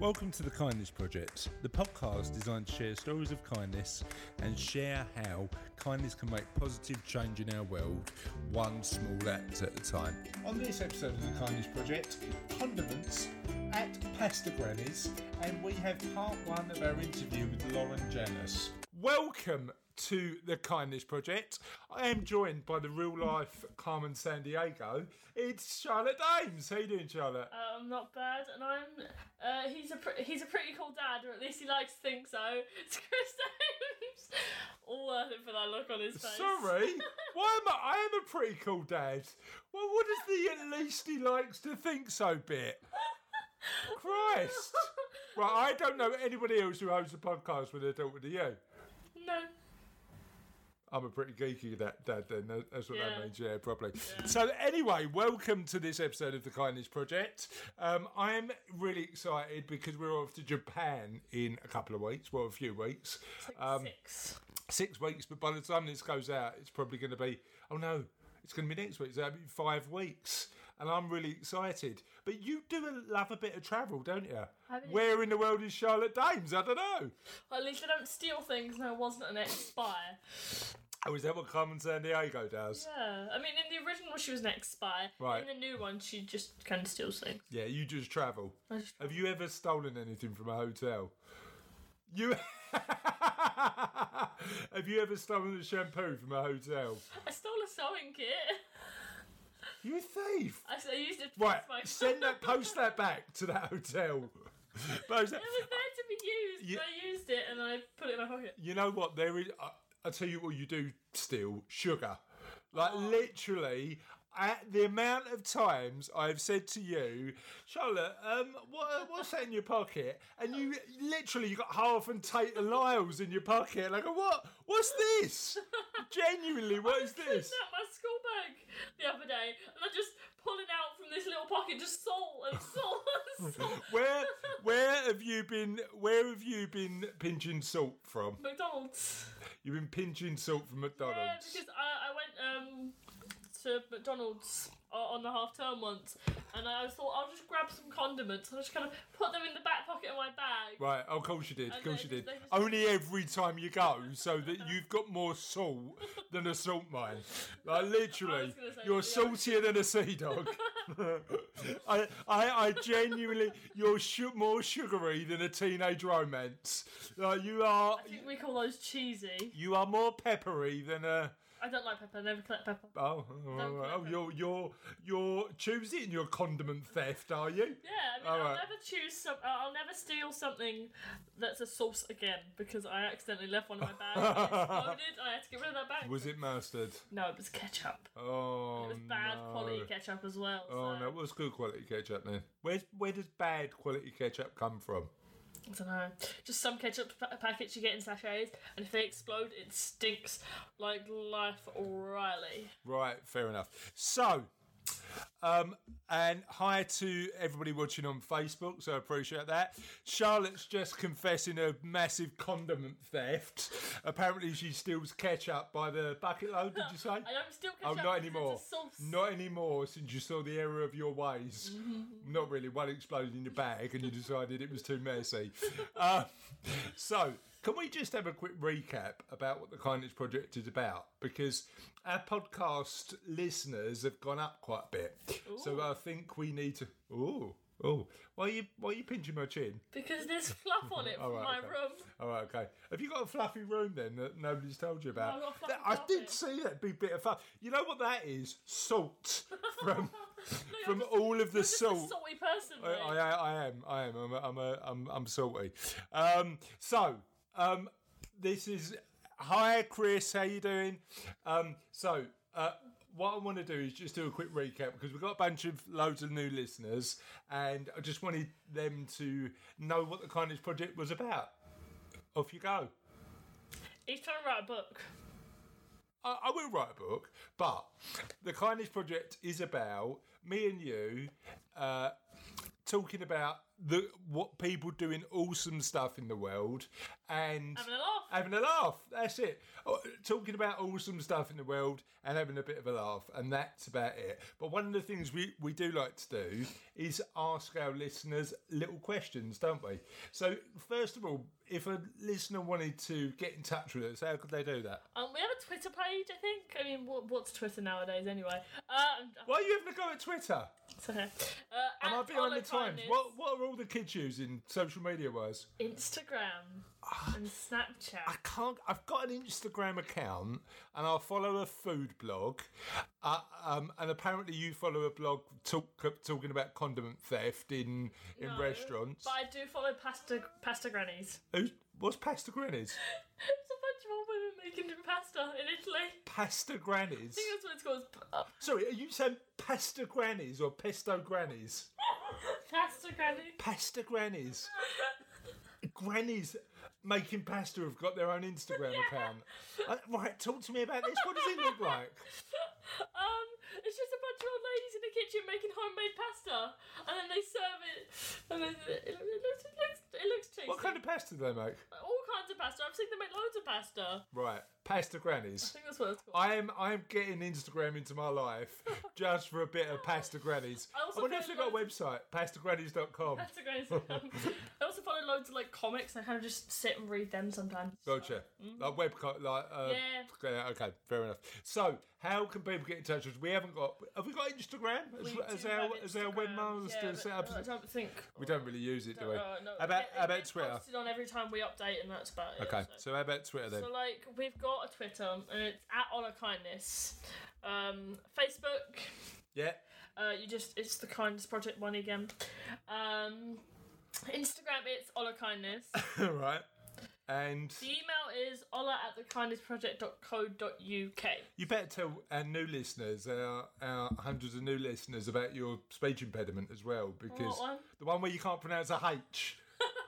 Welcome to the Kindness Project, the podcast designed to share stories of kindness and share how kindness can make positive change in our world, one small act at a time. On this episode of the Kindness Project, condiments at Pasta Granny's, and we have part one of our interview with Lauren Janus. Welcome to the Kindness Project. I am joined by the real life Carmen Sandiego. It's Charlotte Daems. How you doing, Charlotte? Um, not bad, and I'm. Uh, he's a pre- he's a pretty cool dad, or at least he likes to think so. It's Chris Daems. All worth it for that look on his face. Sorry, why am I? I am a pretty cool dad. Well, what is the at least he likes to think so bit? Christ! Right, I don't know anybody else who hosts a podcast with a daughter. Do you? No. I'm a pretty geeky dad, dad then. That's what Yeah. that means, yeah, probably. So, anyway, welcome to this episode of the Kindness Project. Um, I am really excited because we're off to Japan in a couple of weeks, well, a few weeks. Like um, six. six weeks, but by the time this goes out, it's probably going to be, oh no, it's going to be next week. It's going to be five weeks. And I'm really excited. But you do love a bit of travel, don't you? Where in the world is Charlotte Daems? I don't know. Well, at least I don't steal things, and I wasn't an ex-spy. Oh, is that what Carmen Sandiego does? Yeah. I mean, in the original, she was an ex-spy. Right. In the new one, she just kind of steals things. Yeah, you just travel. Just- Have you ever stolen anything from a hotel? You have you ever stolen a shampoo from a hotel? I stole a sewing kit. You a thief! I, I used it to Right, my. send that, post that back to that hotel. Post that. It was there to be used. But I used it, and I put it in my pocket. You know what? There is. I I tell you what, you do steal sugar. Like literally, at the amount of times I've said to you, Charlotte, um, what, what's that in your pocket? And you literally you got half and Tate and Lyles in your pocket. Like, what? What's this? Genuinely, what is this? out my school bag the other day, and I just pulling out from this little pocket just salt and salt and salt. Where, where have you been? Where have you been pinching salt from? McDonald's. You've been pinching salt from McDonald's. Yeah, because I, I went um to McDonald's o- on the half term once, and I thought I'll just grab some condiments and I just kind of put them in the back pocket of my bag. Right, oh, of course you did, of course you did. just- Only every time you go, so that you've got more salt than a salt mine. Like literally, was gonna say, you're saltier than a sea dog. I, I, I genuinely, you're su- more sugary than a teenage romance. Like you are, I think we call those cheesy. you are more peppery than a. I don't like pepper. I never collect pepper. Oh, oh, Don't oh, you're you're you're choosing your condiment theft, are you? Yeah, I mean, All I'll right. never choose some. uh, I'll never steal something that's a sauce again because I accidentally left one in my bag. and it exploded. I had to get rid of that bag. Was it mustard? No, it was ketchup. Oh, It was bad no. quality ketchup as well. Oh so. no, what's good quality ketchup then? Where where does bad quality ketchup come from? I don't know. Just some ketchup pa- packets you get in sachets, and if they explode, it stinks like life O'Reilly. Right, fair enough. So, um, and hi to everybody watching on Facebook, so I appreciate that. Charlotte's just confessing a massive condiment theft. Apparently, she steals ketchup by the bucket load. Did you say? I don't steal ketchup. Oh, not anymore. It's a sauce. Not anymore since you saw the error of your ways. Mm-hmm. Not really. One exploded in your bag and you decided it was too messy. uh, so, can we just have a quick recap about what the Kindness Project is about? Because our podcast listeners have gone up quite a bit. So I think we need to. Ooh. Oh, why are you why are you pinching my chin? Because there's fluff on it from right, my okay. room. All right, okay. Have you got a fluffy room then that nobody's told you about? No, I've got a fluffy That- I did see that big bit of fluff. You know what that is? Salt from from just- all of the salt. salty person. I. I, I am. I am. I'm. A, I'm. A, I'm. I'm salty. Um, so, um, this is. Hi, Chris. How you doing? Um, so, uh, what I want to do is just do a quick recap because we've got a bunch of loads of new listeners, and I just wanted them to know what the Kindness Project was about. Off you go. He's trying to write a book. I, I will write a book, but the Kindness Project is about me and you uh, talking about the what people doing awesome stuff in the world and Having a laugh. having a laugh. That's it. Oh, Talking about awesome stuff in the world and having a bit of a laugh, and that's about it. But one of the things we, we do like to do is ask our listeners little questions, don't we? So, first of all, if a listener wanted to get in touch with us, how could they do that? Um, we have a Twitter page, I think. I mean, what, what's Twitter nowadays anyway? Um, Why are you having a go at Twitter? so, uh, Am I behind the times? What what are all the kids using social media wise? Instagram and Snapchat. I can't. I've got an Instagram account and I follow a food blog, uh, um, and apparently you follow a blog talk, talking about condiment theft in in No, restaurants. But I do follow pasta pasta grannies. Who's, what's pasta grannies? It's a bunch of old women making pasta in Italy. Pasta grannies. I think that's what it's called. Uh, Sorry, are you saying pasta grannies or pesto grannies? pasta grannies. Pasta grannies. Grannies making pasta have got their own Instagram account. Uh, right, talk to me about this. What does it look like? Um, it's just a bunch of old ladies in the kitchen making homemade pasta, and then they serve it, and then it, it, looks, it looks it looks tasty. What kind of pasta do they make? All kinds of pasta. I've seen them make loads of pasta. Right, pasta grannies. I think that's what it's called. I am I am getting Instagram into my life just for a bit of pasta grannies. I also I wonder if they've got a website, pastagrannies.com. Pasta grannies. I also follow loads of like comics. I kind of just sit and read them sometimes. Gotcha. Like web, like uh, Yeah. yeah, Okay, fair enough. So, how can people get in touch with us? We haven't got. Have we got Instagram as, We as our have as our Instagram, webmaster yeah, set but up? I don't think. We don't really use it, do we? Uh, no, about it- how it about Twitter? Posted on every time we update, and that's about it. Okay, so. so about Twitter then? So like we've got a Twitter and it's at Honor Kindness. Um, Facebook, Yeah. uh, you just it's the Kindness Project one again. Um, Instagram it's Honor Kindness. right. And The email is ola at thekindnessproject.co.uk. you better tell our uh, new listeners, our, our hundreds of new listeners, about your speech impediment as well, because one? the one where you can't pronounce a H.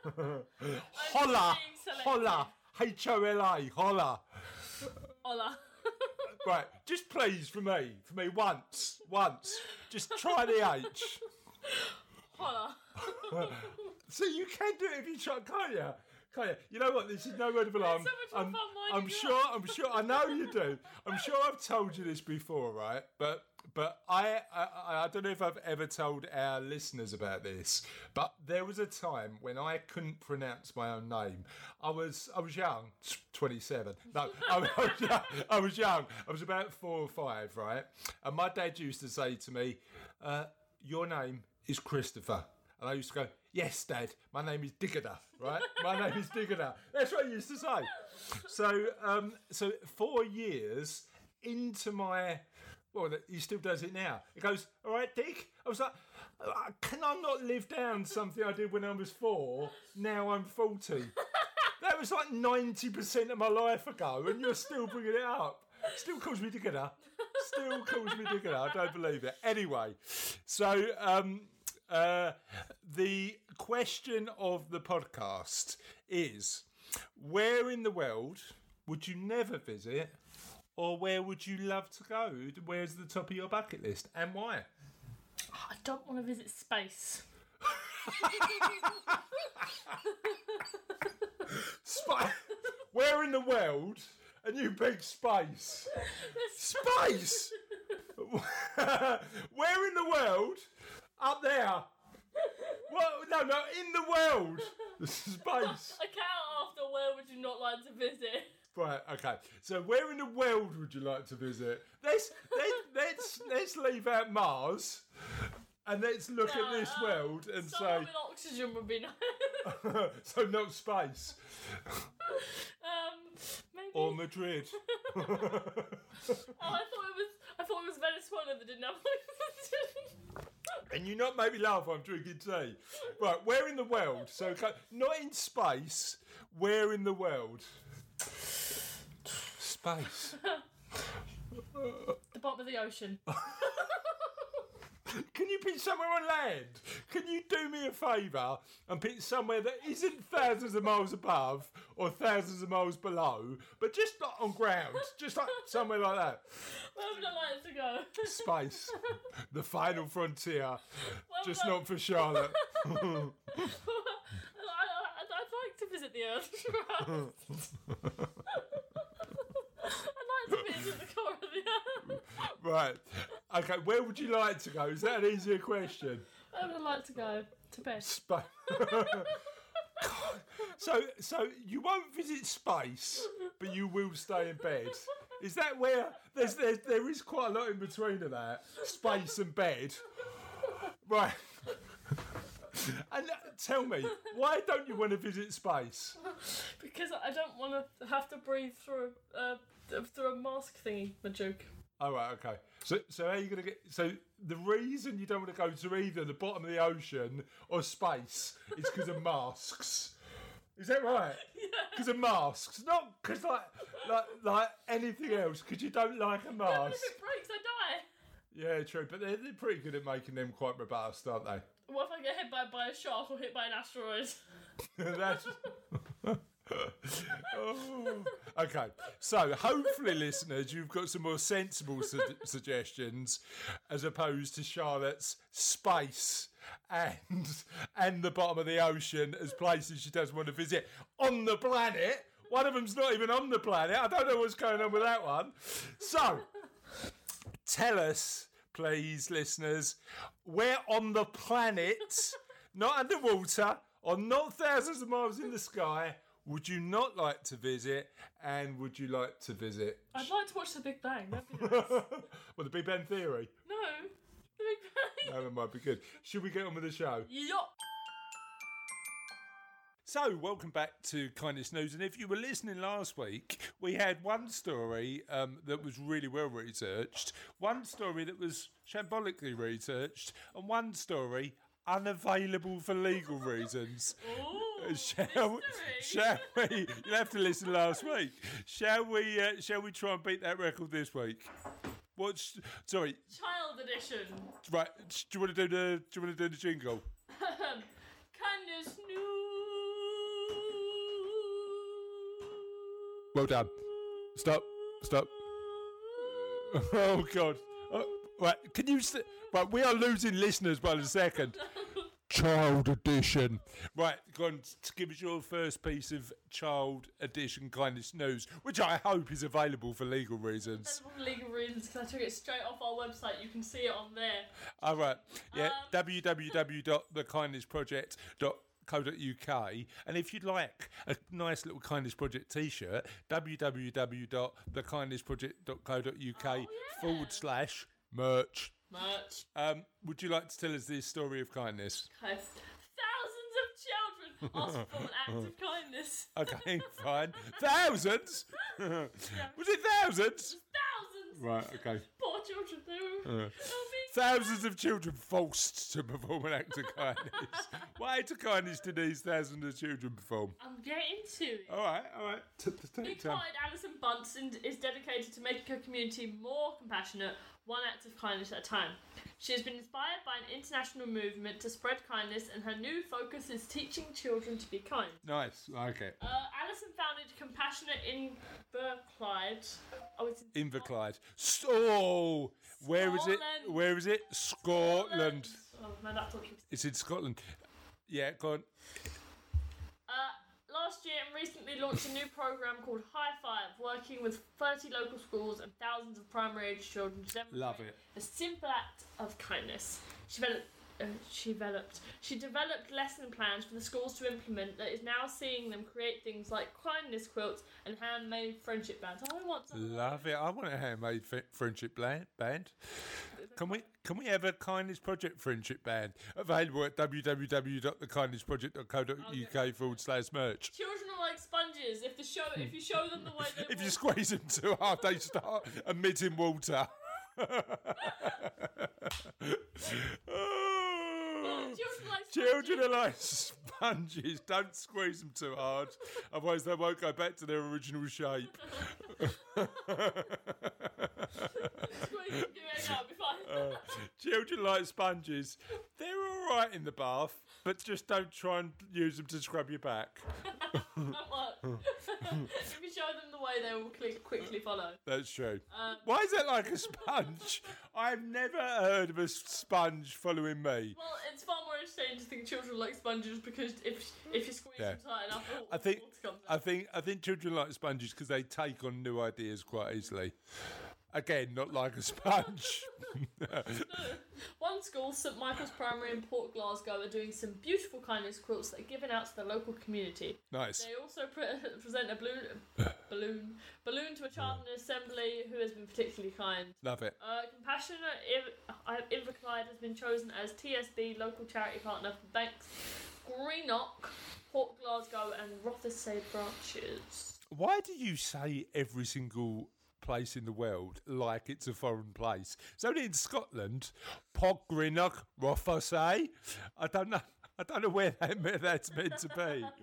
holla, holla, H O L A, holla. Ola. Right, just please for me, for me once, once, just try the H. Hola. So you can do it if you try, can't you? Can't you? Know what? This is no word of alarm. so I'm, I'm sure. I'm sure. I know you do. I'm sure I've told you this before, right? But but I, I I don't know if I've ever told our listeners about this. But there was a time when I couldn't pronounce my own name. I was I was young, 27. No, I was young. I was young. I was about four or five, right? And my dad used to say to me, uh, "Your name is Christopher." And I used to go, Yes, Dad, my name is Diggada, right? My name is Diggada. That's what I used to say. So, um, so four years into my, well, he still does it now. He goes, All right, Dick. I was like, "Uh, Can I not live down something I did when I was four? Now I'm 40. That was like 90% of my life ago, and you're still bringing it up. Still calls me Diggada. Still calls me Diggada. I don't believe it. Anyway, so um, uh, the question of the podcast is where in the world would you never visit, or where would you love to go? Where's the top of your bucket list, and why? I don't want to visit space. Spa- where in the world? And you big space. Space! Where in the world? Up there. Well, no, no, in the world. Space. I can't after where would you not like to visit? Right, okay. So where in the world would you like to visit? Let's let's let's, let's leave out Mars and let's look at this Uh, world and say with oxygen would be nice. so not space. um, maybe. Or Madrid. oh, I thought it was. I thought it was Venezuela that didn't have oxygen. And you not make me laugh I'm drinking tea. Right, where in the world? So, not in space, where in the world? Space. the bottom of the ocean. Can you pick somewhere on land? Can you do me a favour and pick somewhere that isn't thousands of miles above or thousands of miles below, but just not on ground, just like somewhere like that? Where would I like to go? Space, the final frontier, just not for Charlotte. I, I, I'd, I'd like to visit the Earth. I'd like to visit the core of the Earth. Right. Okay, where would you like to go? Is that an easier question? I would like to go? To bed. Space. so, so you won't visit space, but you will stay in bed. Is that where there's, there's there is quite a lot in between of that space and bed, right? And uh, tell me, why don't you want to visit space? Because I don't want to have to breathe through uh, through a mask thingy. my joke. Oh right, okay. So, so how are you gonna get? So the reason you don't want to go to either the bottom of the ocean or space is because of masks. Is that right? Because of masks, not because like like like anything else. Because you don't like a mask. if it breaks, I die. Yeah, true. But they're, they're pretty good at making them quite robust, aren't they? What if I get hit by, by a shark or hit by an asteroid? That's. oh. Okay, so hopefully, listeners, you've got some more sensible su- suggestions as opposed to Charlotte's space and and the bottom of the ocean as places she doesn't want to visit on the planet. One of them's not even on the planet. I don't know what's going on with that one. So, tell us, please, listeners, where on the planet, not underwater, or not thousands of miles in the sky, would you not like to visit, and would you like to visit? I'd like to watch The Big Bang. That'd be nice. well, the Big Bang Theory. no, The Big Bang. That might be good. Should we get on with the show? Yup. So, welcome back to Kindness News. And if you were listening last week, we had one story um, that was really well researched, one story that was shambolically researched, and one story unavailable for legal reasons. Ooh, Shall, mystery. shall we? You'll have to listen last week. Shall we? Uh, shall we try and beat that record this week? What's sorry? Child edition. Right? Do you want to do the? Do you want to do the jingle? Kindness news. Well done. Stop. Stop. Oh God. Oh, right. Can you? St- right. We are losing listeners by the second. Child edition. Right. Go on. Give us your first piece of child edition kindness news, which I hope is available for legal reasons. For legal reasons, because I took it straight off our website. You can see it on there. All right. Yeah. Um, www.thekindnessproject.co.uk. And if you'd like a nice little Kindness Project t shirt, www.thekindnessproject.co.uk Oh, yeah. forward slash merch. Merch. Um, would you like to tell us the story of kindness? Okay. Thousands of children ask for an act of kindness. Okay, fine. Thousands? Was it thousands? Thousands. Right, okay. Poor children. They were, they Thousands of children forced to perform an act of kindness. what act of kindness did these thousands of children perform? I'm getting to it. All right, all right. T- t- take Big time. Hearted Alison Bunsen is dedicated to making her community more compassionate, one act of kindness at a time. She has been inspired by an international movement to spread kindness, and her new focus is teaching children to be kind. Nice. Okay. Uh, Alison founded Compassionate Inverclyde. Oh, it's in Inverclyde. So, where is it? Scotland. Where is it? Scotland. Oh, my laptop keeps It's in Scotland. Yeah, go on. Last year and recently launched a new program called High Five, working with 30 local schools and thousands of primary age children to demonstrate Love it. a simple act of kindness. She developed, uh, she developed, she developed lesson plans for the schools to implement that is now seeing them create things like kindness quilts and handmade friendship bands. I want some. Love it. I want a handmade f- friendship band. Can we can we have a kindness project friendship band available at www.thekindnessproject.co.uk oh, forward slash merch? Children are like sponges. If the show, if you show them the way they If you squeeze them too hard, they start emitting water. Children like Children are like sponges. Don't squeeze them too hard, otherwise they won't go back to their original shape. Squeeze them, give it out, be fine. Uh, children like sponges. They're all right in the bath, but just don't try and use them to scrub your back. If you show them the way, they will quickly follow. That's true. Um, Why is it like a sponge? I've never heard of a sponge following me. Well, it's far more interesting to think children like sponges because if if you squeeze Yeah. them tight enough, all I think I think I think children like sponges because they take on new ideas quite easily. Again, not like a sponge. One school, St Michael's Primary in Port Glasgow, are doing some beautiful kindness quilts that are given out to the local community. nice. They also pre- present a balloon, balloon, balloon to a child in an assembly who has been particularly kind. Love it. Uh, Compassionate Inv- Inverclyde has been chosen as TSB local charity partner for Banks, Greenock, Port Glasgow, and Rothesay branches. Why do you say every single place in the world like it's a foreign place? It's only in Scotland. Pogrinnock, Rothesay. I don't know. I don't know where, that, that's meant to be.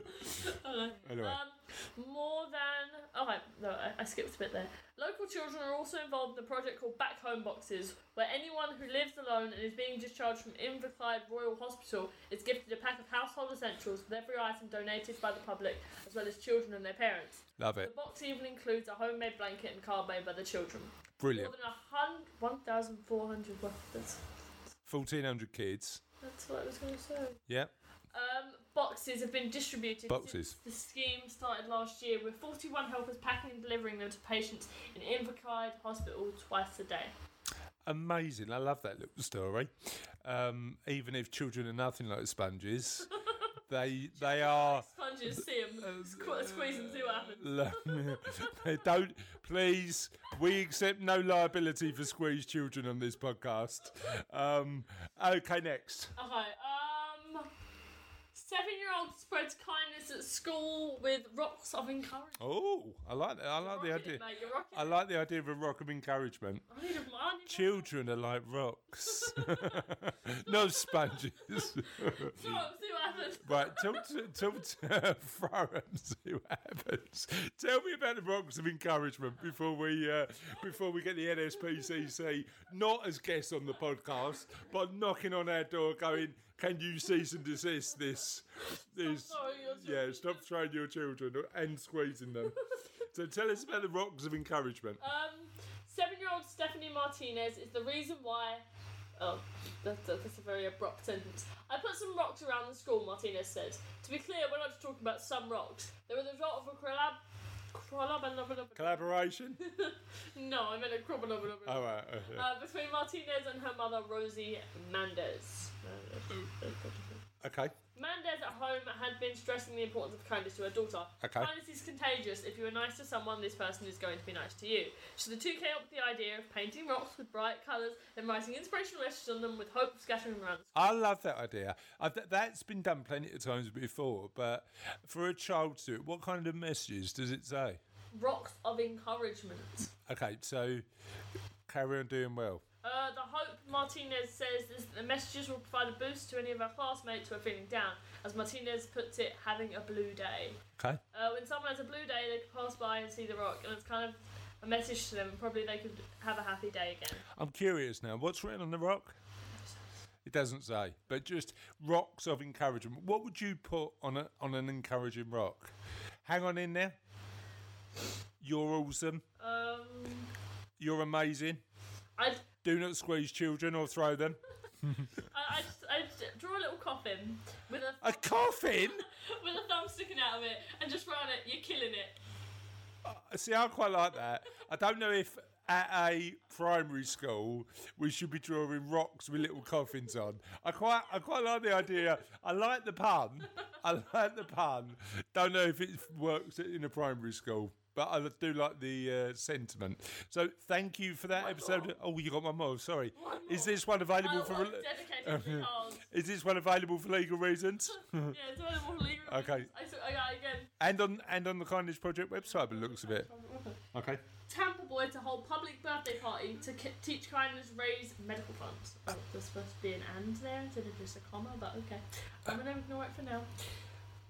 Anyway. Um, more than. Oh, I- no, I, I skipped a bit there. Local children are also involved in a project called Back Home Boxes, where anyone who lives alone and is being discharged from Inverclyde Royal Hospital is gifted a pack of household essentials with every item donated by the public, as well as children and their parents. Love it. The box even includes a homemade blanket and card made by the children. Brilliant. More than 1,400. Well, that's, 1,400 kids. That's what I was going to say. Yeah. Um, boxes have been distributed. Boxes. The scheme started last year, with 41 helpers packing and delivering them to patients in Inverclyde Hospital twice a day. Amazing. I love that little story. Um, even if children are nothing like sponges, they they are. Sponges, see them, squ- squeeze them, see what happens. Lo- Don't please. We accept no liability for squeezed children on this podcast. Um, okay, next. Okay, seven-year-old spreads kindness at school with rocks of encouragement. Oh, I like that. I like the idea. it, mate, you're rocking I like the idea of a rock of encouragement. I need a, I need Children are like rocks, no sponges. a, see what happens. Right, talk to, talk to Fro and see what happens. Tell me about the rocks of encouragement before we uh, before we get the NSPCC not as guests on the podcast, but knocking on our door, going, "Can you cease and desist this? This? throwing your yeah, stop throwing your children and squeezing them." so tell us about the rocks of encouragement. Um, seven-year-old Stephanie Martinez is the reason why. Oh, that, that- that's a very abrupt sentence. I put some rocks around the school, Martinez said. To be clear, we're not just talking about some rocks. They were the result of a collab. collab Collaboration. no, I meant a crop oh, right. okay. uh, between Martinez and her mother, Rosie Mandez. Okay. Mandez at home had been stressing the importance of kindness to her daughter. Okay. Kindness is contagious. If you are nice to someone, this person is going to be nice to you. So the two came up with the idea of painting rocks with bright colours, and writing inspirational messages on them with hope scattering around the I love that idea. Th- that's been done plenty of times before, but for a child to do it, what kind of messages does it say? Rocks of encouragement. Okay, so carry on doing well. Uh, the Hope Martinez says is that the messages will provide a boost to any of our classmates who are feeling down. As Martinez puts it, having a blue day. Okay. Uh, when someone has a blue day, they can pass by and see the rock, and it's kind of a message to them. Probably they could have a happy day again. I'm curious now. What's written on the rock? It doesn't say, but just rocks of encouragement. What would you put on a on an encouraging rock? Hang on in there. You're awesome. Um, You're amazing. I'd, Do not squeeze children or throw them. I, I'd, I'd draw a little coffin with a A coffin. with a thumb sticking out of it, and just write it, "You're killing it." Uh, see, I quite like that. I don't know if at a primary school we should be drawing rocks with little coffins on. I quite, I quite like the idea. I like the pun. I like the pun. Don't know if it works in a primary school. But I do like the uh, sentiment. So thank you for that One episode. more. Oh, you got one more. Sorry. One Is this one available I'll, for? I'll to Hans. Is this one available for legal reasons? Yeah, it's one of the more legal Okay. reasons. I, I got it again. and on and on the Kindness Project website, by the looks of it. Okay. Tampa Boy to hold public birthday party to ki- teach kindness, raise medical funds. Oh, there's supposed to be an and there instead of just a comma, but okay. I'm gonna ignore it for now.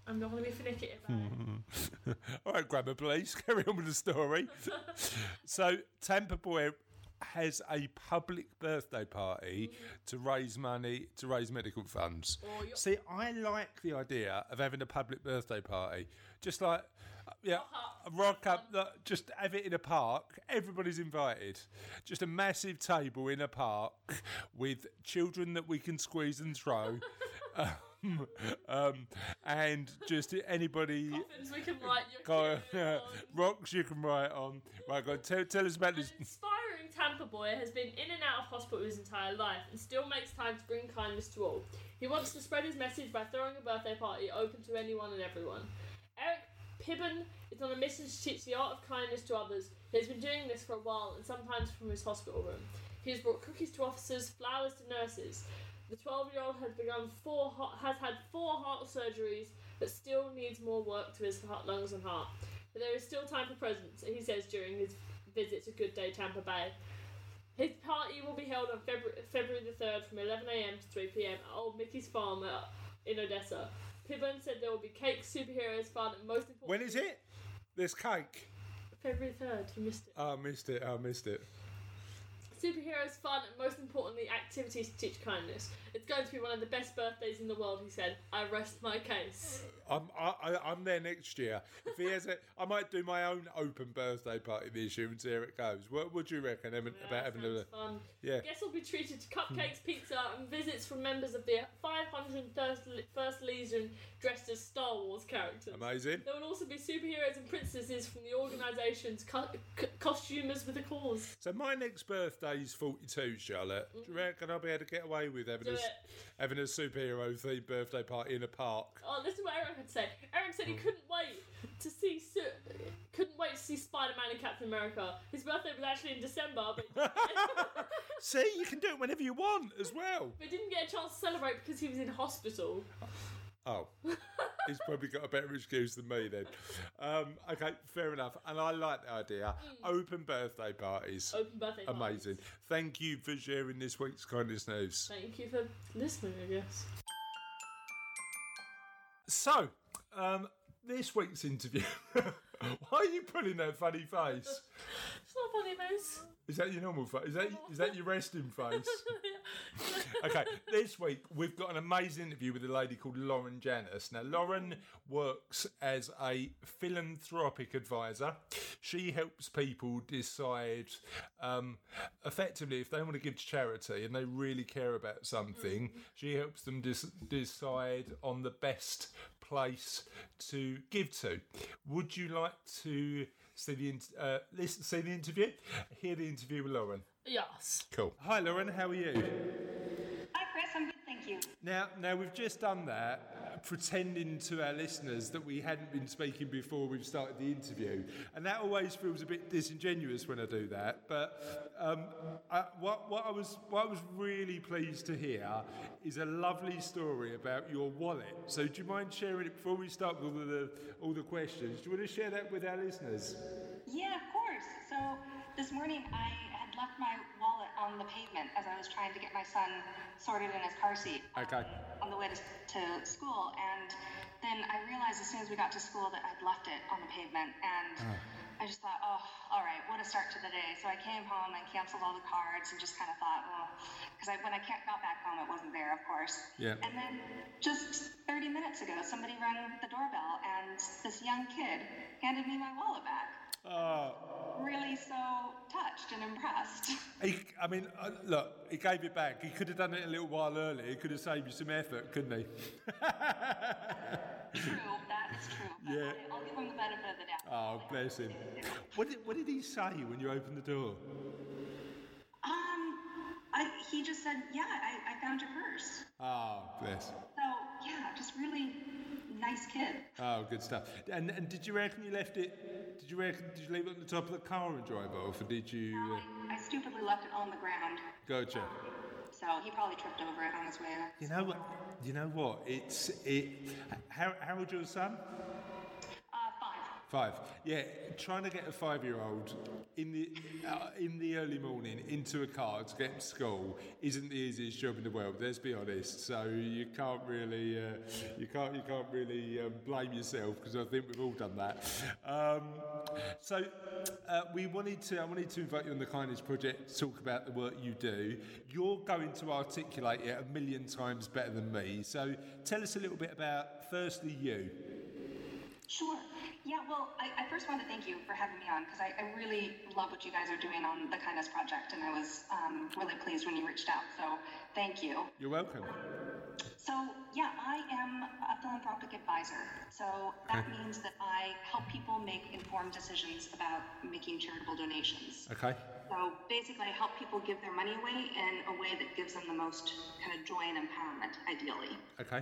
I'm not gonna be finicky about it. All right, grammar, please. Carry on with the story. so, Tampa Boy has a public birthday party to raise money to raise medical funds. Or See, I like the idea of having a public birthday party, just like. uh, Yeah, up. rock up. look, Just have it in a park. Everybody's invited. Just a massive table in a park with children that we can squeeze and throw, um, um, and just anybody. Coffins we can write your Go, on. rocks you can write on. Right, go on, tell, tell us about this. Inspiring Tampa boy has been in and out of hospital his entire life and still makes time to bring kindness to all. He wants to spread his message by throwing a birthday party open to anyone and everyone. Eric Pibbon is on a mission to teach the art of kindness to others. He has been doing this for a while and sometimes from his hospital room. He has brought cookies to officers, flowers to nurses. The 12-year-old has begun four heart, has had four heart surgeries, but still needs more work to his heart, lungs and heart. But there is still time for presents, he says during his visit to Good Day Tampa Bay. His party will be held on February, February the 3rd from 11am to 3pm at Old Mickey's Farm in Odessa. Pibbon said there will be cake, superheroes, fun, and most important. When is it? There's cake. February 3rd, you missed it. Oh, I missed it. I missed it. Superheroes, fun, and most importantly, activities to teach kindness. It's going to be one of the best birthdays in the world, he said. I rest my case. I'm I, I, I'm there next year. If he has it, I might do my own open birthday party this year and see how it goes. What would you reckon Em, Yeah, about having a? fun. Yeah. Guests will be treated to cupcakes, hmm. pizza, and visits from members of the 501st Legion dressed as Star Wars characters. Amazing. There will also be superheroes and princesses from the organisation's co- c- costumers with a cause. So my next birthday's 42, Charlotte. Do you mm-hmm. reckon I'll be able to get away with having Do a, it. having a superhero themed birthday party in a park? Oh, this is what To say. Eric said he Hmm. couldn't wait to see Su- couldn't wait to see Spider Man and Captain America. His birthday was actually in December, but See, you can do it whenever you want as well. but didn't get a chance to celebrate because he was in hospital. Oh, he's probably got a better excuse than me then. Um, okay, fair enough. And I like the idea. Open birthday parties. Hmm. Open birthday. parties. Amazing. Thank you for sharing this week's kindness news. Thank you for listening, I guess. So, um, this week's interview. Why are you putting that funny face? It's not funny, face. Is that your normal face? Is that is that your resting face? okay, this week we've got an amazing interview with a lady called Lauren Janus. Now, Lauren works as a philanthropic advisor. She helps people decide um, effectively if they want to give to charity and they really care about something. She helps them dis- decide on the best place to give to. Would you like to see the uh, listen, see the interview? Hear the interview with Lauren. yes. Cool. Hi, Lauren. How are you? Hi, Chris. I'm good, thank you. Now, now we've just done that, pretending to our listeners that we hadn't been speaking before we've started the interview, and that always feels a bit disingenuous when I do that. But um, I, what, what I was, what I was really pleased to hear is a lovely story about your wallet. So, do you mind sharing it before we start with all the all the questions? Do you want to share that with our listeners? Yeah, of course. So this morning I had left my wallet on the pavement as I was trying to get my son sorted in his car seat Okay. on the way to, to school. And then I realized as soon as we got to school that I'd left it on the pavement. And ah. I just thought, oh, all right, what a start to the day. So I came home and canceled all the cards and just kind of thought, well, because I, when I got back home, it wasn't there, of course. Yeah. And then just 30 minutes ago, somebody rang the doorbell and this young kid handed me my wallet back. Oh, Really so touched and impressed. he, I mean, uh, look, he gave it back. He could have done it a little while earlier. He could have saved you some effort, couldn't he? true, that is true. But Yeah. I'll give him the benefit of the doubt. Oh, bless him. What did, what did he say when you opened the door? Um, I, he just said, yeah, I, I found your purse. Oh, bless. So, yeah, just really nice kid. Oh, good stuff. And, and did you reckon you left it? Did you reckon? Did you leave it on the top of the car and drive off, or did you? Uh, I, I stupidly left it on the ground. gotcha. So he probably tripped over it on his way. You know what? You know what? It's it. How how old's your son? Five. Yeah, trying to get a five-year-old in the uh, in the early morning into a car to get to school isn't the easiest job in the world. Let's be honest. So you can't really uh, you can't you can't really um, blame yourself because I think we've all done that. Um, so uh, we wanted to I wanted to invite you on the Kindness Project to talk about the work you do. You're going to articulate it a million times better than me. So tell us a little bit about firstly you. Sure. Yeah, well, I, I, first want to thank you for having me on because I, I, really love what you guys are doing on the Kindness Project, and I was um, really pleased when you reached out. So, thank you. You're welcome. So, yeah, I am a philanthropic advisor. So, that okay. means that I help people make informed decisions about making charitable donations. Okay. So, basically, I help people give their money away in a way that gives them the most kind of joy and empowerment, ideally. Okay.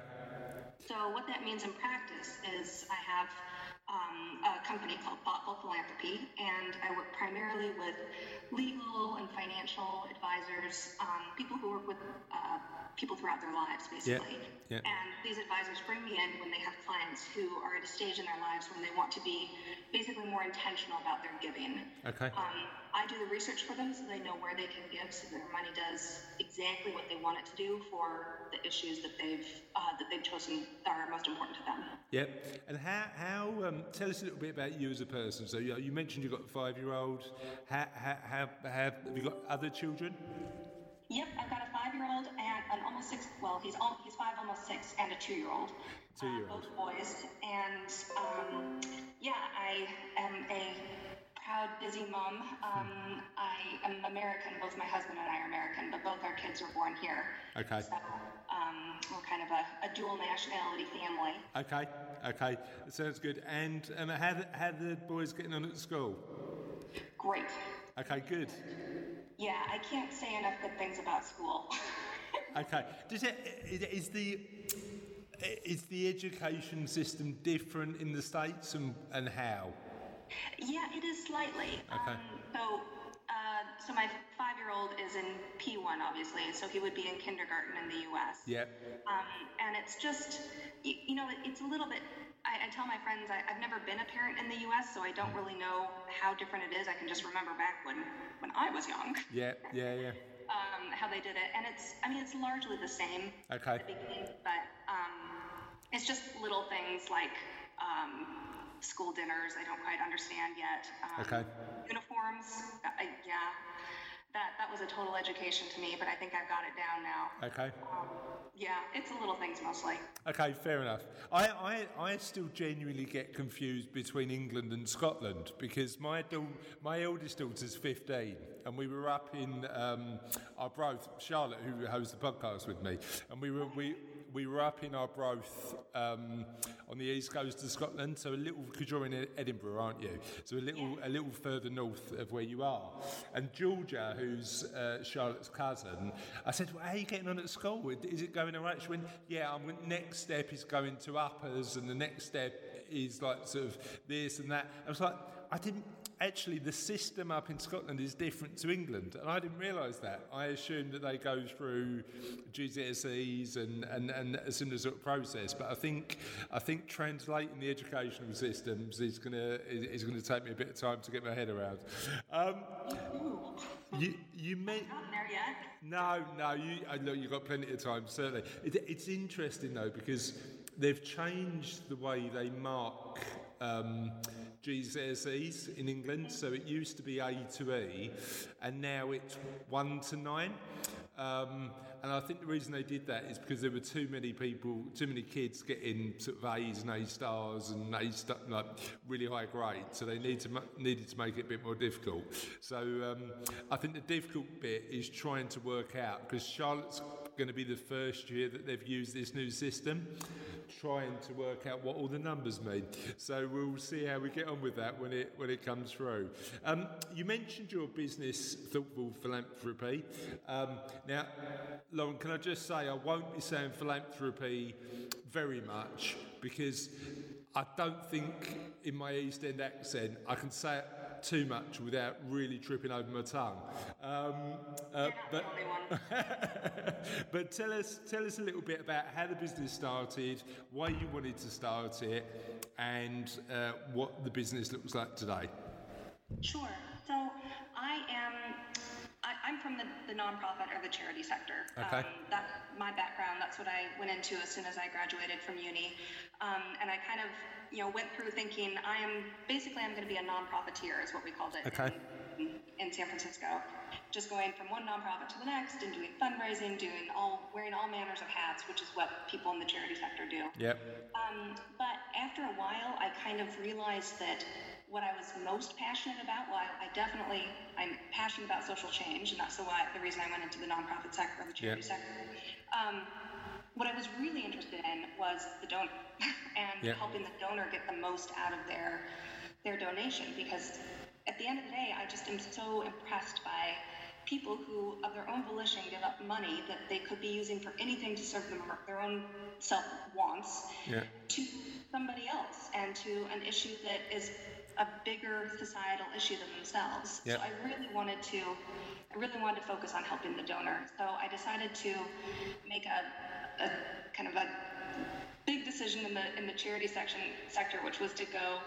So, what that means in practice is I have um, a company called Thoughtful Philanthropy, and I work primarily with legal and financial advisors, um, people who work with uh, people throughout their lives, basically. Yeah. Yeah. And these advisors bring me in when they have clients who are at a stage in their lives when they want to be basically more intentional about their giving. Okay. Um, I do the research for them so they know where they can give, so their money does exactly what they want it to do for the issues that they've uh, that they've chosen that are most important to them. Yep. And how how um, tell us a little bit about you as a person. So you, you mentioned you've got a five year old. How, how, how have you got other children? Yep, I've got a five-year-old and an almost six. Well, he's all, he's five, almost six, and a two-year-old. Two-year-old. Uh, both boys, and um, yeah, I am a proud, busy mom. Um, I am American. Both my husband and I are American, but both our kids were born here. Okay. So um, we're kind of a, a, dual nationality family. Okay. Okay. Sounds good. And um, how how the boys getting on at school? Great. Okay. Good. Yeah, I can't say enough good things about school. okay. Does it is the is the education system different in the states and, and how? Yeah, it is slightly. Okay. Um, so, uh, so my five-year-old is in P1, obviously, so he would be in kindergarten in the U.S. Yeah. Um, and it's just, you, you know, it, it's a little bit I, I, tell my friends I, have never been a parent in the U.S., so I don't really know how different it is. I can just remember back when when I was young. Yeah, yeah, yeah. um, how they did it, and it's I mean it's largely the same. Okay. The but um, it's just little things like um, school dinners. I don't quite understand yet. Um, okay. Uniforms. Uh, yeah that that was a total education to me, but I think I've got it down now. Okay. Um, yeah, it's the little things mostly. Okay, fair enough. I, I, I still genuinely get confused between England and Scotland because my da- my eldest daughter's 15 and we were up in um, Arbroath, Charlotte, who hosts the podcast with me, and we were we we were up in Arbroath um, on the east coast of Scotland, so a little because you're in Edinburgh, aren't you? So a little a little further north of where you are. And Georgia, who's uh, Charlotte's cousin, I said, well, "How are you getting on at school? Is it going alright?" She went, "Yeah, I'm next step is going to uppers, and the next step is like sort of this and that." I was like, I didn't actually the system up in Scotland is different to England, and I didn't realise that. I assumed that they go through GCSEs and, and, and a similar sort of process, but I think I think translating the educational systems is gonna is, gonna take me a bit of time to get my head around. Um, you you may not there yet no no you I know you've got plenty of time certainly. It, it's interesting though because they've changed the way they mark. Um, GCSEs in England. So it used to be A to E, and now it's 1 to 9. Um, and I think the reason they did that is because there were too many people, too many kids getting sort of A's and A stars and A st- like really high grades. So they need to needed to make it a bit more difficult. So um, I think the difficult bit is trying to work out because Charlotte's going to be the first year that they've used this new system trying to work out what all the numbers mean. So we'll see how we get on with that when it when it comes through. Um, you mentioned your business, Thoughtful Philanthropy. Um, now, Lauren, can I just say I won't be saying philanthropy very much because I don't think in my East End accent I can say it too much without really tripping over my tongue. Um, uh, but, but tell us, tell us a little bit about how the business started, why you wanted to start it, and uh, what the business looks like today. Sure. So I am I'm from the, the nonprofit or the charity sector. Okay. Um, that my background. That's what I went into as soon as I graduated from uni, um, and I kind of you know went through thinking I am basically I'm going to be a nonprofiteer is what we called it. Okay. In, in San Francisco, just going from one nonprofit to the next and doing fundraising, doing all wearing all manners of hats, which is what people in the charity sector do. Yep. Um, but after a while, I kind of realized that what I was most passionate about, well, I, I, definitely, I'm passionate about social change, and that's the, why, the reason I went into the nonprofit sector, the charity yeah. sector. Um, what I was really interested in was the donor and yeah. helping the donor get the most out of their their donation because at the end of the day, I just am so impressed by people who, of their own volition, give up money that they could be using for anything to serve them their own self wants yeah. to somebody else and to an issue that is a bigger societal issue than themselves. Yep. So I really wanted to, I really wanted to focus on helping the donor. So I decided to make a, a kind of a big decision in the in the charity section sector, which was to go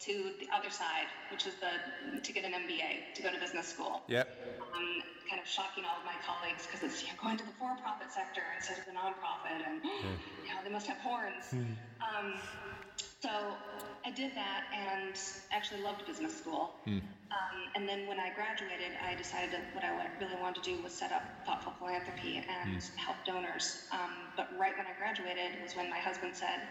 to the other side, which is the to get an MBA, to go to business school. Yep. Um, kind of shocking all of my colleagues because it's you know, going to the for-profit sector instead of the nonprofit, and mm. you know they must have horns. Mm. Um, so I did that and actually loved business school. Hmm. Um, and then when I graduated, I decided that what I really wanted to do was set up thoughtful philanthropy and hmm. help donors. Um, but right when I graduated was when my husband said,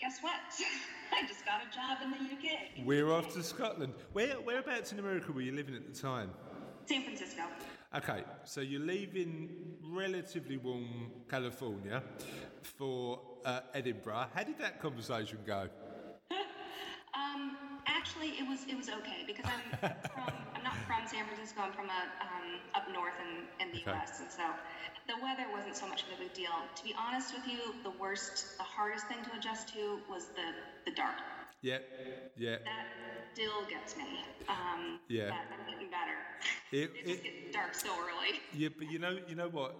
Guess what? I just got a job in the UK. We're off to Scotland. Where, whereabouts in America were you living at the time? San Francisco. Okay, so you're leaving relatively warm California for uh, Edinburgh. How did that conversation go? um, actually, it was it was okay because I'm from I'm not from San Francisco. I'm from a, um, up north in, in the okay. U.S. and so the weather wasn't so much of a big deal. To be honest with you, the worst, the hardest thing to adjust to was the the dark. Yeah, yeah. That still gets me. Um, yeah. That, I'm getting better. It, it just gets dark so early. Yeah, but you know, you know what?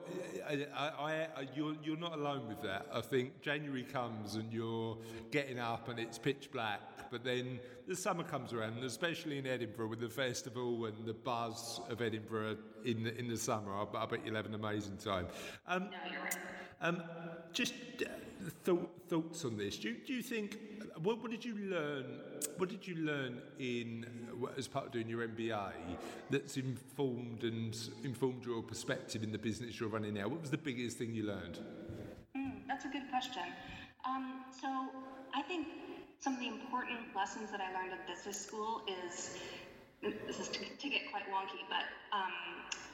I, I, I, you're, you're not alone with that. I think January comes and you're getting up and it's pitch black, but then the summer comes around, especially in Edinburgh with the festival and the buzz of Edinburgh in the, in the summer. I, I bet you'll have an amazing time. Um, no, you're right. Um, just uh, th- thoughts on this. Do, do you think what, what, did you learn? What did you learn in as part of doing your MBA that's informed and informed your perspective in the business you're running now? What was the biggest thing you learned? Mm, that's a good question. Um, so I think some of the important lessons that I learned at business school is this is to, to get quite wonky, but um,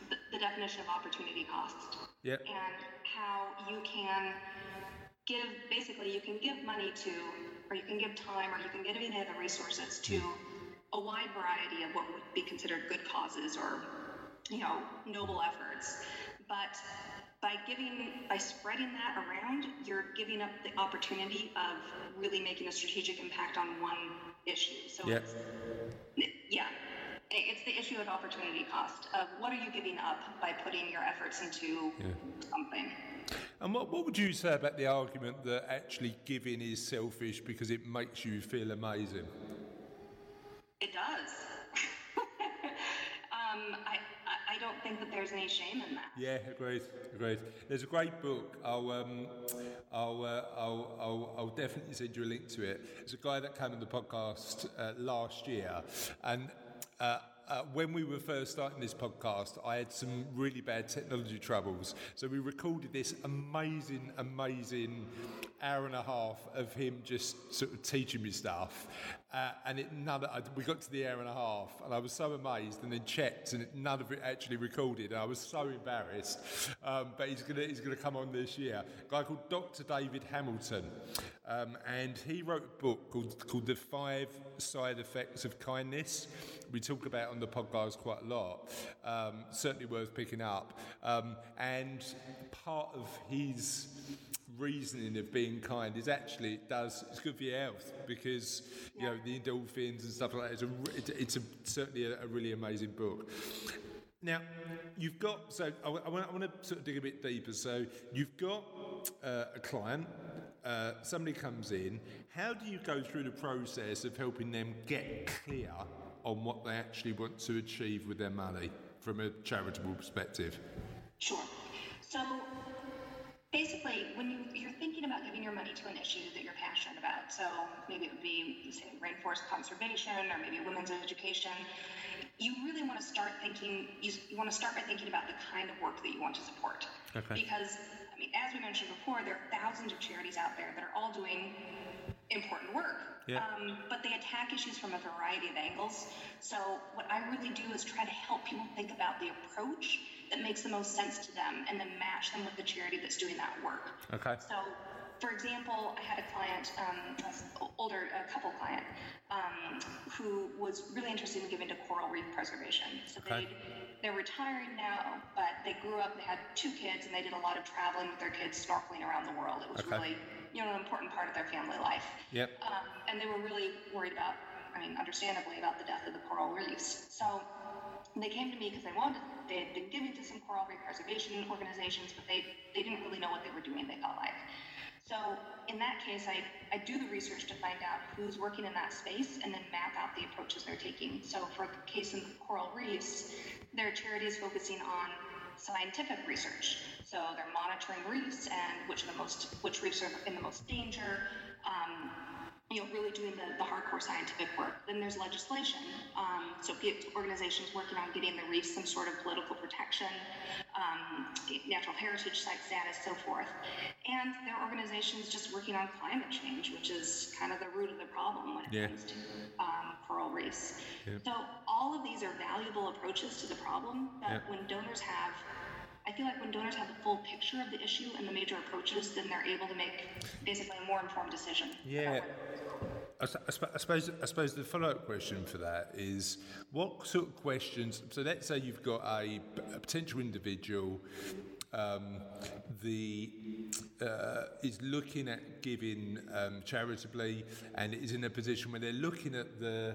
the, the, definition of opportunity cost. Yep. And how you can give basically you can give money to or you can give time or you can give any other resources to a wide variety of what would be considered good causes or you know noble efforts but by giving by spreading that around you're giving up the opportunity of really making a strategic impact on one issue so yep. it's, yeah it's the issue of opportunity cost of what are you giving up by putting your efforts into yeah. something and what, what would you say about the argument that actually giving is selfish because it makes you feel amazing? It does. um, I, I don't think that there's any shame in that. Yeah, agreed, agreed. There's a great book. I'll, um, I'll, uh, I'll, I'll, I'll, definitely send you a link to it. It's a guy that came on the podcast uh, last year, and uh, uh, when we were first starting this podcast, I had some really bad technology troubles. So we recorded this amazing, amazing hour and a half of him just sort of teaching me stuff. Uh, and it none. Of, we got to the hour and a half, and I was so amazed, and then checked, and it, none of it actually recorded. And I was so embarrassed. Um, but he's gonna he's gonna come on this year. A guy called Dr. David Hamilton, um, and he wrote a book called called The Five Side Effects of Kindness. We talk about on the podcast quite a lot. Um, certainly worth picking up. Um, and part of his reasoning of being kind is actually it does it's good for your health because you know the endorphins and stuff like that. It's a it's a certainly a, a really amazing book. Now, you've got, so I, I, want, I to sort of dig a bit deeper. So, you've got uh, a client, uh, somebody comes in. How do you go through the process of helping them get clear on what they actually want to achieve with their money from a charitable perspective? Sure. So, basically, when you, you're thinking about giving your money to an issue that you're passionate about, so maybe it would be, say, rainforest conservation or maybe women's education, you really want to start thinking, you, you want to start by thinking about the kind of work that you want to support. Okay. Because, I mean, as we mentioned before, there are thousands of charities out there that are all doing important work. Yeah. Um, but they attack issues from a variety of angles. So, what I really do is try to help people think about the approach that makes the most sense to them and then match them with the charity that's doing that work. Okay. So, for example, I had a client, um, older, a couple client, um, who was really interested in giving to coral reef preservation. So Okay. they they're retiring now, but they grew up. They had two kids, and they did a lot of traveling with their kids, snorkeling around the world. It was Okay. really, you know, an important part of their family life. Yep. Um, and they were really worried about, I mean, understandably, about the death of the coral reefs. So they came to me because they wanted, they had been giving to some coral reef preservation organizations, but they, they didn't really know what they were doing, they felt like. So in that case, I, I do the research to find out who's working in that space and then map out the approaches they're taking. So for the case of coral reefs, there are charities focusing on scientific research. So they're monitoring reefs and which are the most which reefs are in the most danger. Um, you know, really doing the, the hardcore scientific work. Then there's legislation. Um, so organizations working on getting the reefs some sort of political protection, um, natural heritage site status, so forth. And there are organizations just working on climate change, which is kind of the root of the problem when it Yeah. comes to um, coral reefs. Yeah. So all of these are valuable approaches to the problem, but Yeah. when donors have I feel like when donors have the full picture of the issue and the major approaches, then they're able to make basically a more informed decision. Yeah. what- I, s- I sp- I suppose I suppose the follow-up question for that is what sort of questions. So let's say you've got a, a potential individual, um, the uh, is looking at giving um, charitably, and is in a position where they're looking at the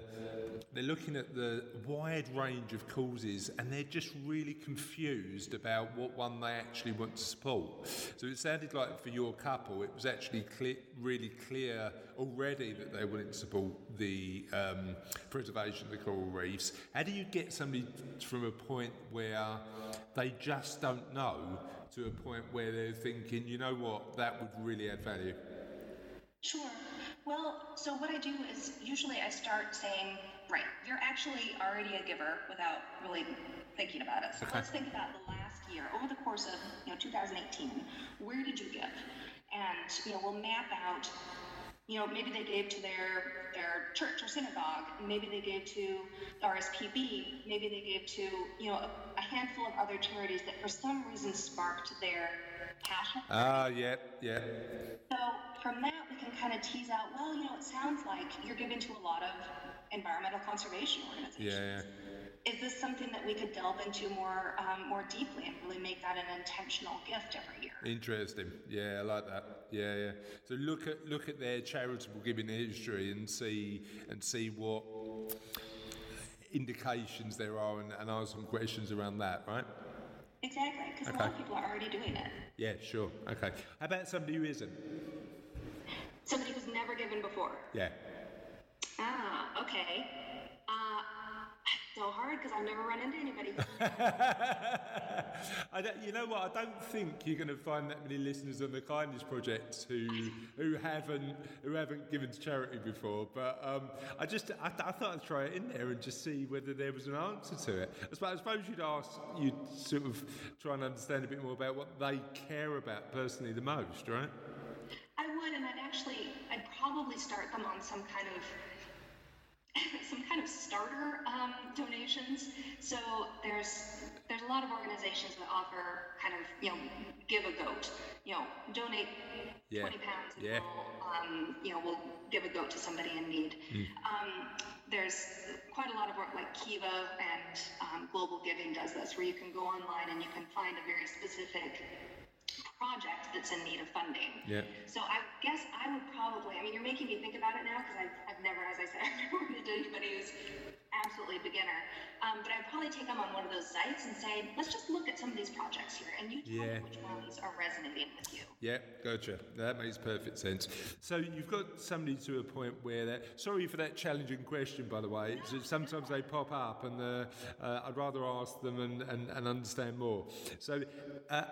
they're looking at the wide range of causes, and they're just really confused about what one they actually want to support. So it sounded like for your couple, it was actually clear, really clear already that they wanted to support the um, preservation of the coral reefs. How do you get somebody from a point where they just don't know to a point where they're thinking, you know what, that would really add value? Sure. Well, so what I do is usually I start saying, right, you're actually already a giver without really thinking about it. So Okay. let's think about the last year, over the course of you know 2018, where did you give? And you know we'll map out. You know, maybe they gave to their their church or synagogue. Maybe they gave to the RSPB. Maybe they gave to you know a, a handful of other charities that for some reason sparked their passion. Ah, yeah, yeah. So from that, we can kind of tease out, well, you know, it sounds like you're giving to a lot of environmental conservation organizations. Yeah, Is this something that we could delve into more, um, more deeply and really make that an intentional gift every year? Interesting. Yeah, I like that. Yeah, yeah. So look at look at their charitable giving history and see and see what indications there are and, and ask some questions around that, right? Exactly, because a lot of people are already doing it. Yeah, sure. Okay. How about somebody who isn't? Somebody who's never given before. Yeah. Ah, okay. Uh, so hard because I've never run into anybody. I don't, you know what? I don't think you're going to find that many listeners on the Kindness Project who who haven't who haven't given to charity before. But um, I just I, I thought I'd try it in there and just see whether there was an answer to it. I suppose, I suppose you'd ask you'd sort of try and understand a bit more about what they care about personally the most, right? I would, and I'd actually, I'd probably start them on some kind of some kind of starter um, donations. So there's there's a lot of organizations that offer kind of you know give a goat, you know donate Yeah. twenty pounds, and Yeah. we'll, um, you know we'll give a goat to somebody in need. Um, there's quite a lot of work like Kiva and um, Global Giving does this, where you can go online and you can find a very specific project that's in need of funding. Yeah. So I guess I would probably, I mean, you're making me think about it now because I've, I've never, as I anybody who's absolutely beginner. Um, but I'd probably take them on one of those sites and say, let's just look at some of these projects here and you tell Yeah. me which ones are resonating with you. Yeah, gotcha. That makes perfect sense. So you've got somebody to a point where that. Sorry for that challenging question, by the way. Sometimes they pop up, and uh, uh, I'd rather ask them and, and, and understand more. So uh,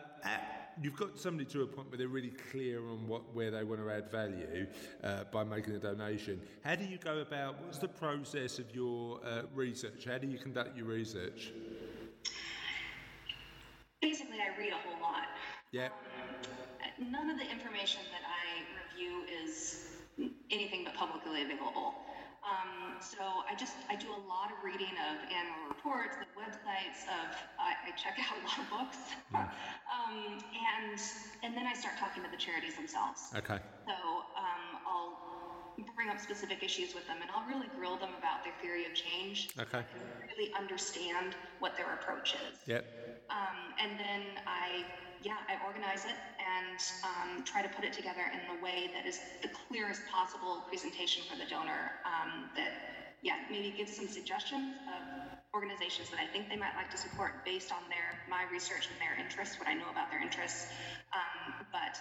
you've got somebody to a point where they're really clear on what where they want to add value uh, by making a donation. How do you go about? What's the process of your uh, research? How do you conduct your research? Basically, I read a whole lot. Yeah. None of the information that I review is anything but publicly available. Um, so I just I do a lot of reading of annual reports, the websites of I, I check out a lot of books, um, and and then I start talking to the charities themselves. Okay. So um, I'll bring up specific issues with them, and I'll really grill them about their theory of change. Okay. really understand what their approach is. Yep. Um, and then I, yeah, I organize it and um, try to put it together in the way that is the clearest possible presentation for the donor. Um, that, yeah, maybe give some suggestions of organizations that I think they might like to support based on their my research and their interests, what I know about their interests. Um, but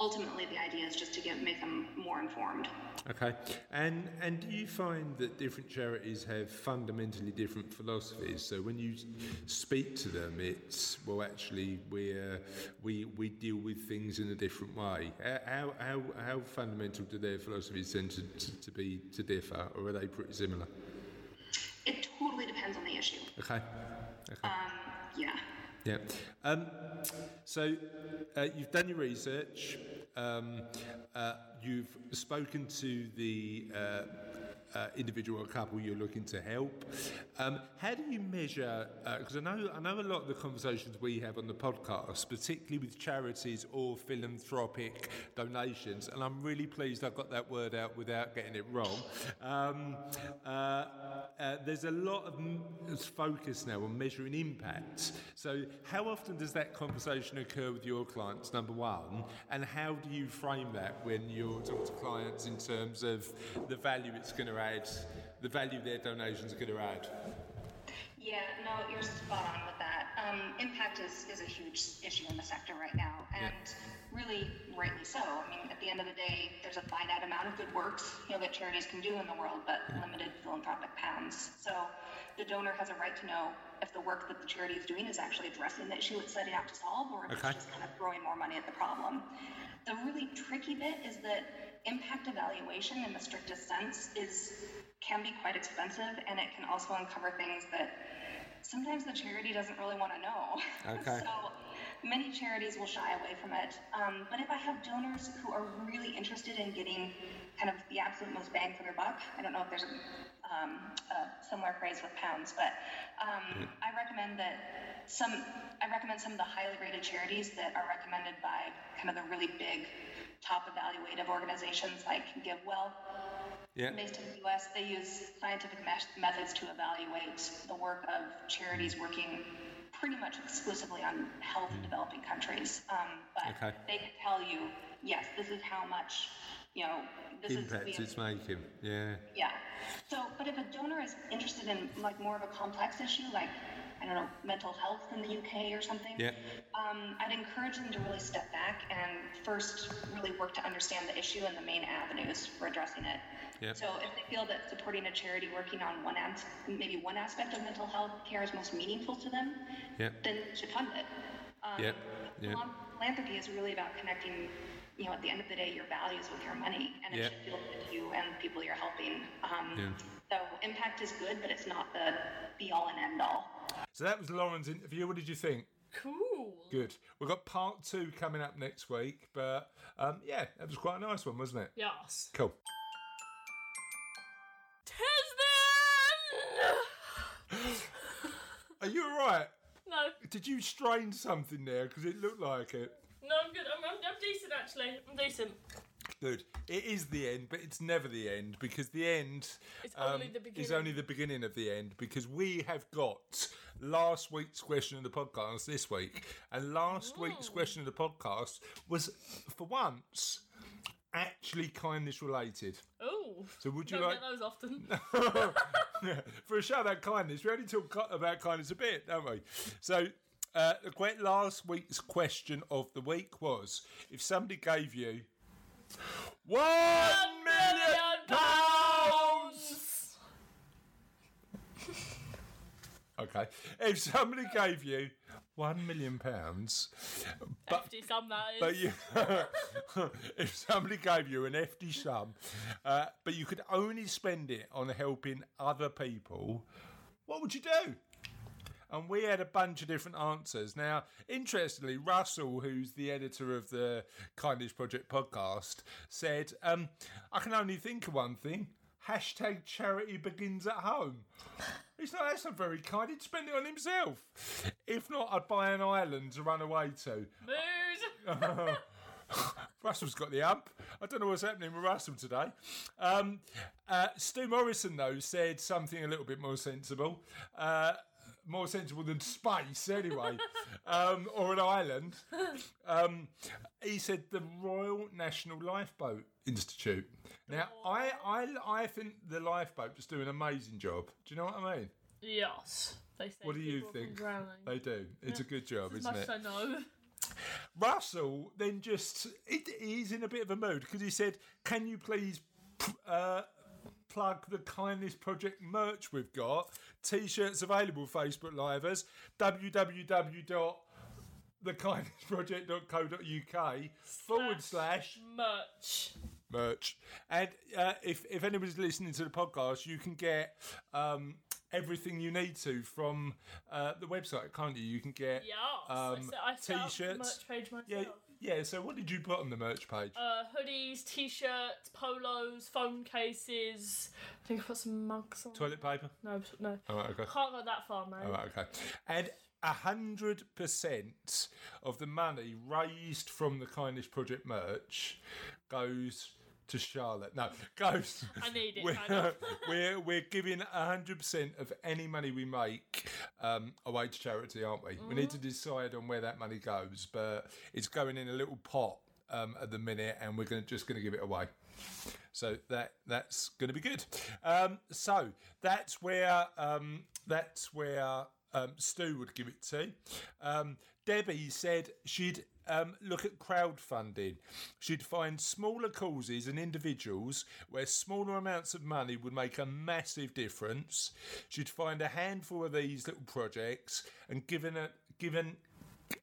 ultimately, the idea is just to get make them more informed. Okay, and and do you find that different charities have fundamentally different philosophies? So when you speak to them, it's well, actually, we we we deal with things in a different way. How how how fundamental do their philosophies tend to, to, to be to differ, or are they pretty similar? It totally depends on the issue. Okay, okay. Um, yeah. Yeah. Um, so uh, you've done your research. Um, uh, you've spoken to the uh, uh, individual or couple you're looking to help. Um, how do you measure? Because I know I know a lot of the conversations we have on the podcast, particularly with charities or philanthropic donations, and I'm really pleased I got that word out without getting it wrong. Um, uh, uh, there's a lot of focus now on measuring impact. So, how often does that conversation occur with your clients, number one? And how do you frame that when you're talking to clients in terms of the value it's going to add, the value of their donations are going to add? Yeah, no, you're spot on with that. Um, impact is, is a huge issue in the sector right now, and really rightly so. I mean, at the end of the day, there's a finite amount of good works you know that charities can do in the world, but limited philanthropic pounds. So the donor has a right to know if the work that the charity is doing is actually addressing the issue it's setting out to solve, or if Okay. it's just kind of throwing more money at the problem. The really tricky bit is that impact evaluation in the strictest sense is can be quite expensive and it can also uncover things that sometimes the charity doesn't really want to know. Okay. so many charities will shy away from it. Um, but if I have donors who are really interested in getting kind of the absolute most bang for their buck, I don't know if there's a, um, a similar phrase with pounds, but um, I recommend that some, I recommend some of the highly rated charities that are recommended by kind of the really big top evaluative organizations like GiveWell. Yeah. Based in the US, they use scientific methods to evaluate the work of charities working pretty much exclusively on health in developing countries. Um, but Okay. they can tell you, yes, this is how much, you know, this Impact is. it's making. Yeah. yeah. So, but if a donor is interested in like more of a complex issue, like I don't know, mental health in the UK or something, Yeah. um, I'd encourage them to really step back and first really work to understand the issue and the main avenues for addressing it. Yeah. So, if they feel that supporting a charity working on one as- maybe one aspect of mental health care is most meaningful to them, Yeah. then they should fund it. Um, Yeah, yeah. Philanthropy is really about connecting, you know, at the end of the day, your values with your money, and it Yeah. should feel good to you and the people you're helping. Um, Yeah. So impact is good, but it's not the be all and end all. So that was Lauren's interview. What did you think? Cool. Good. We've got part two coming up next week, but um, yeah, that was quite a nice one, wasn't it? Yes. Cool. Are you all right? no, Did you strain something there? Because it looked like it. no, I'm good. I'm, I'm, I'm decent actually. I'm decent. Good. It is the end, but it's never the end because the end It's only um, the is only the beginning of the end because we have got last week's question of the podcast this week, and last week's question of the podcast was for once actually kindness related. Oh, So would you don't like get those often. for a show about kindness? We only talk about kindness a bit, don't we? So. Uh, the que- last week's question of the week was: If somebody gave you one million pounds, okay. If somebody gave you one million pounds, but Hefty sum that is. but you, if somebody gave you an hefty sum, uh, but you could only spend it on helping other people, what would you do? And we had a bunch of different answers. Now, interestingly, Russell, who's the editor of the Kindness Project podcast, said, um, I can only think of one thing. Hashtag charity begins at home. He's not, that's not very kind. He'd spend it on himself. If not, I'd buy an island to run away to. Mood. Russell's got the amp. I don't know what's happening with Russell today. Um, uh, Stu Morrison, though, said something a little bit more sensible. Uh, more sensible than space, anyway, um, or an island. Um, he said the Royal National Lifeboat Institute. Now, I, I, I think the lifeboats do an amazing job. Do you know what I mean? yes. They say What do you think? They do. It's a good job, isn't much it? as I know. Russell then just it, he's in a bit of a mood because he said, "Can you please uh, plug the Kindness Project merch we've got? T-shirts available. Facebook Livers www.thekindnessproject.co.uk forward slash merch. merch. And uh, if if anybody's listening to the podcast, you can get um, everything you need to from uh, the website, can't you? You can get Yes. um, I set, I set t-shirts. merch page myself. Yeah, yeah. So what did you put on the merch page? Uh, hoodies, t-shirts, polos, phone cases. I think I put some mugs on. Toilet paper. No, no. All right, okay. Can't go that far, mate. All right, okay. And a hundred percent of the money raised from the Kindness Project merch goes to Charlotte. No, goes. I need it, We're, we're we're giving a hundred percent of any money we make um, away to charity, aren't we? We need to decide on where that money goes, but it's going in a little pot um, at the minute, and we're gonna just going to give it away. So that that's going to be good. Um, so that's where um, that's where um, Stu would give it to. Um, Debbie said she'd um, look at crowdfunding. She'd find smaller causes and individuals where smaller amounts of money would make a massive difference. She'd find a handful of these little projects and given a given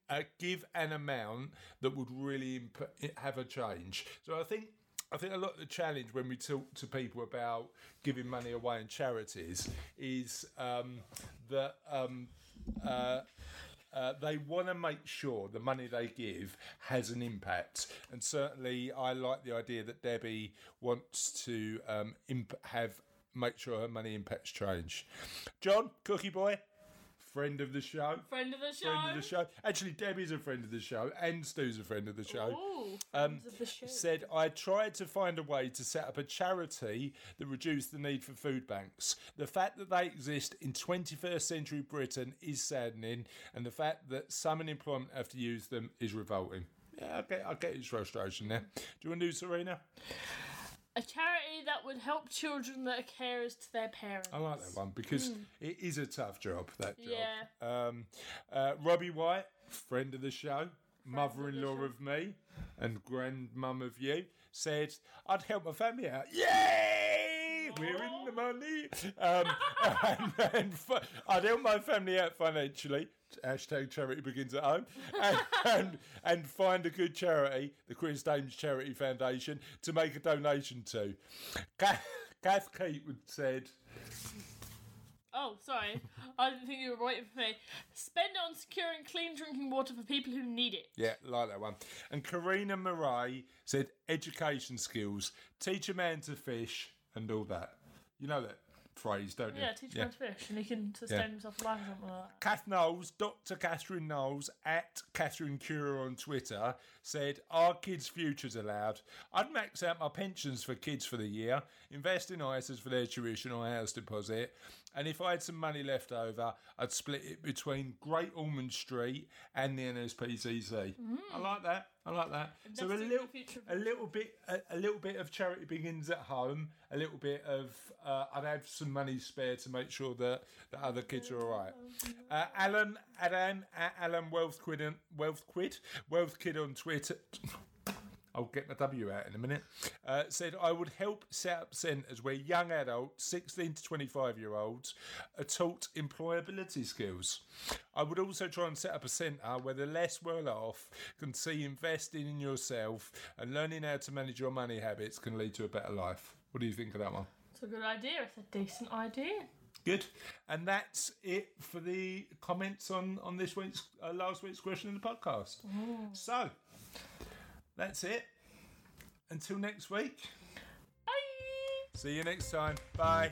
uh, give an amount that would really imp- have a change. So I think I think a lot of the challenge when we talk to people about giving money away in charities is um, that um, uh, uh, they want to make sure the money they give has an impact. And certainly, I like the idea that Debbie wants to um, imp- have make sure her money impacts change. John, Cookie Boy, friend of the show. Friend of the show. Friend of the show. Actually, Debbie's a friend of the show, and Stu's a friend of the show. Ooh, Um, of the show. said, I tried to find a way to set up a charity that reduced the need for food banks. The fact that they exist in 21st century Britain is saddening, and the fact that some in employment have to use them is revolting. Yeah, I get, I get his frustration there. Do you want to do Sarina? A charity that would help children that are carers to their parents. I like that one because it is a tough job, that job. Yeah. Um, uh, Robbie White, friend of the show, mother in law of me, and grandmum of you, said, I'd help my family out. Yay! We're in the money. Um, and, and fi- I'd help my family out financially. Hashtag charity begins at home. And, and, and find a good charity, the Chris Daems Charity Foundation, to make a donation to. Kath, Kath Keatwood said, Oh, sorry. I didn't think you were waiting for me. Spend it on securing clean drinking water for people who need it. Yeah, like that one. And Karina Murray said education skills, teach a man to fish, and all that. You know that. phrase, don't you? Yeah, teach him how to fish, and he can sustain himself alive or something like that. Kath Knowles, Dr. Catherine Knowles at Catherine Cure on Twitter said, Are kids' futures allowed? I'd max out my pensions for kids for the year, invest in ISAs for their tuition or house deposit, and if I had some money left over, I'd split it between Great Ormond Street and the NSPCC. Mm. I like that. I like that. so a little, the future of a little bit, a, a little bit of charity begins at home. A little bit of, uh, I'd have some money spare to make sure that the other kids are all right. Uh, Alan, Alan, Alan Wealth Quid, Wealth Quid, Wealth Kid on Twitter. I'll get my W out in a minute. Uh, said I would help set up centres where young adults, 16 to 25 year olds, are taught employability skills. I would also try and set up a centre where the less well off can see investing in yourself and learning how to manage your money habits can lead to a better life. What do you think of that one? It's a good idea. It's a decent idea. Good. And that's it for the comments on on this week's uh, last week's question in the podcast. So that's it. Until next week. Bye. See you next time. Bye.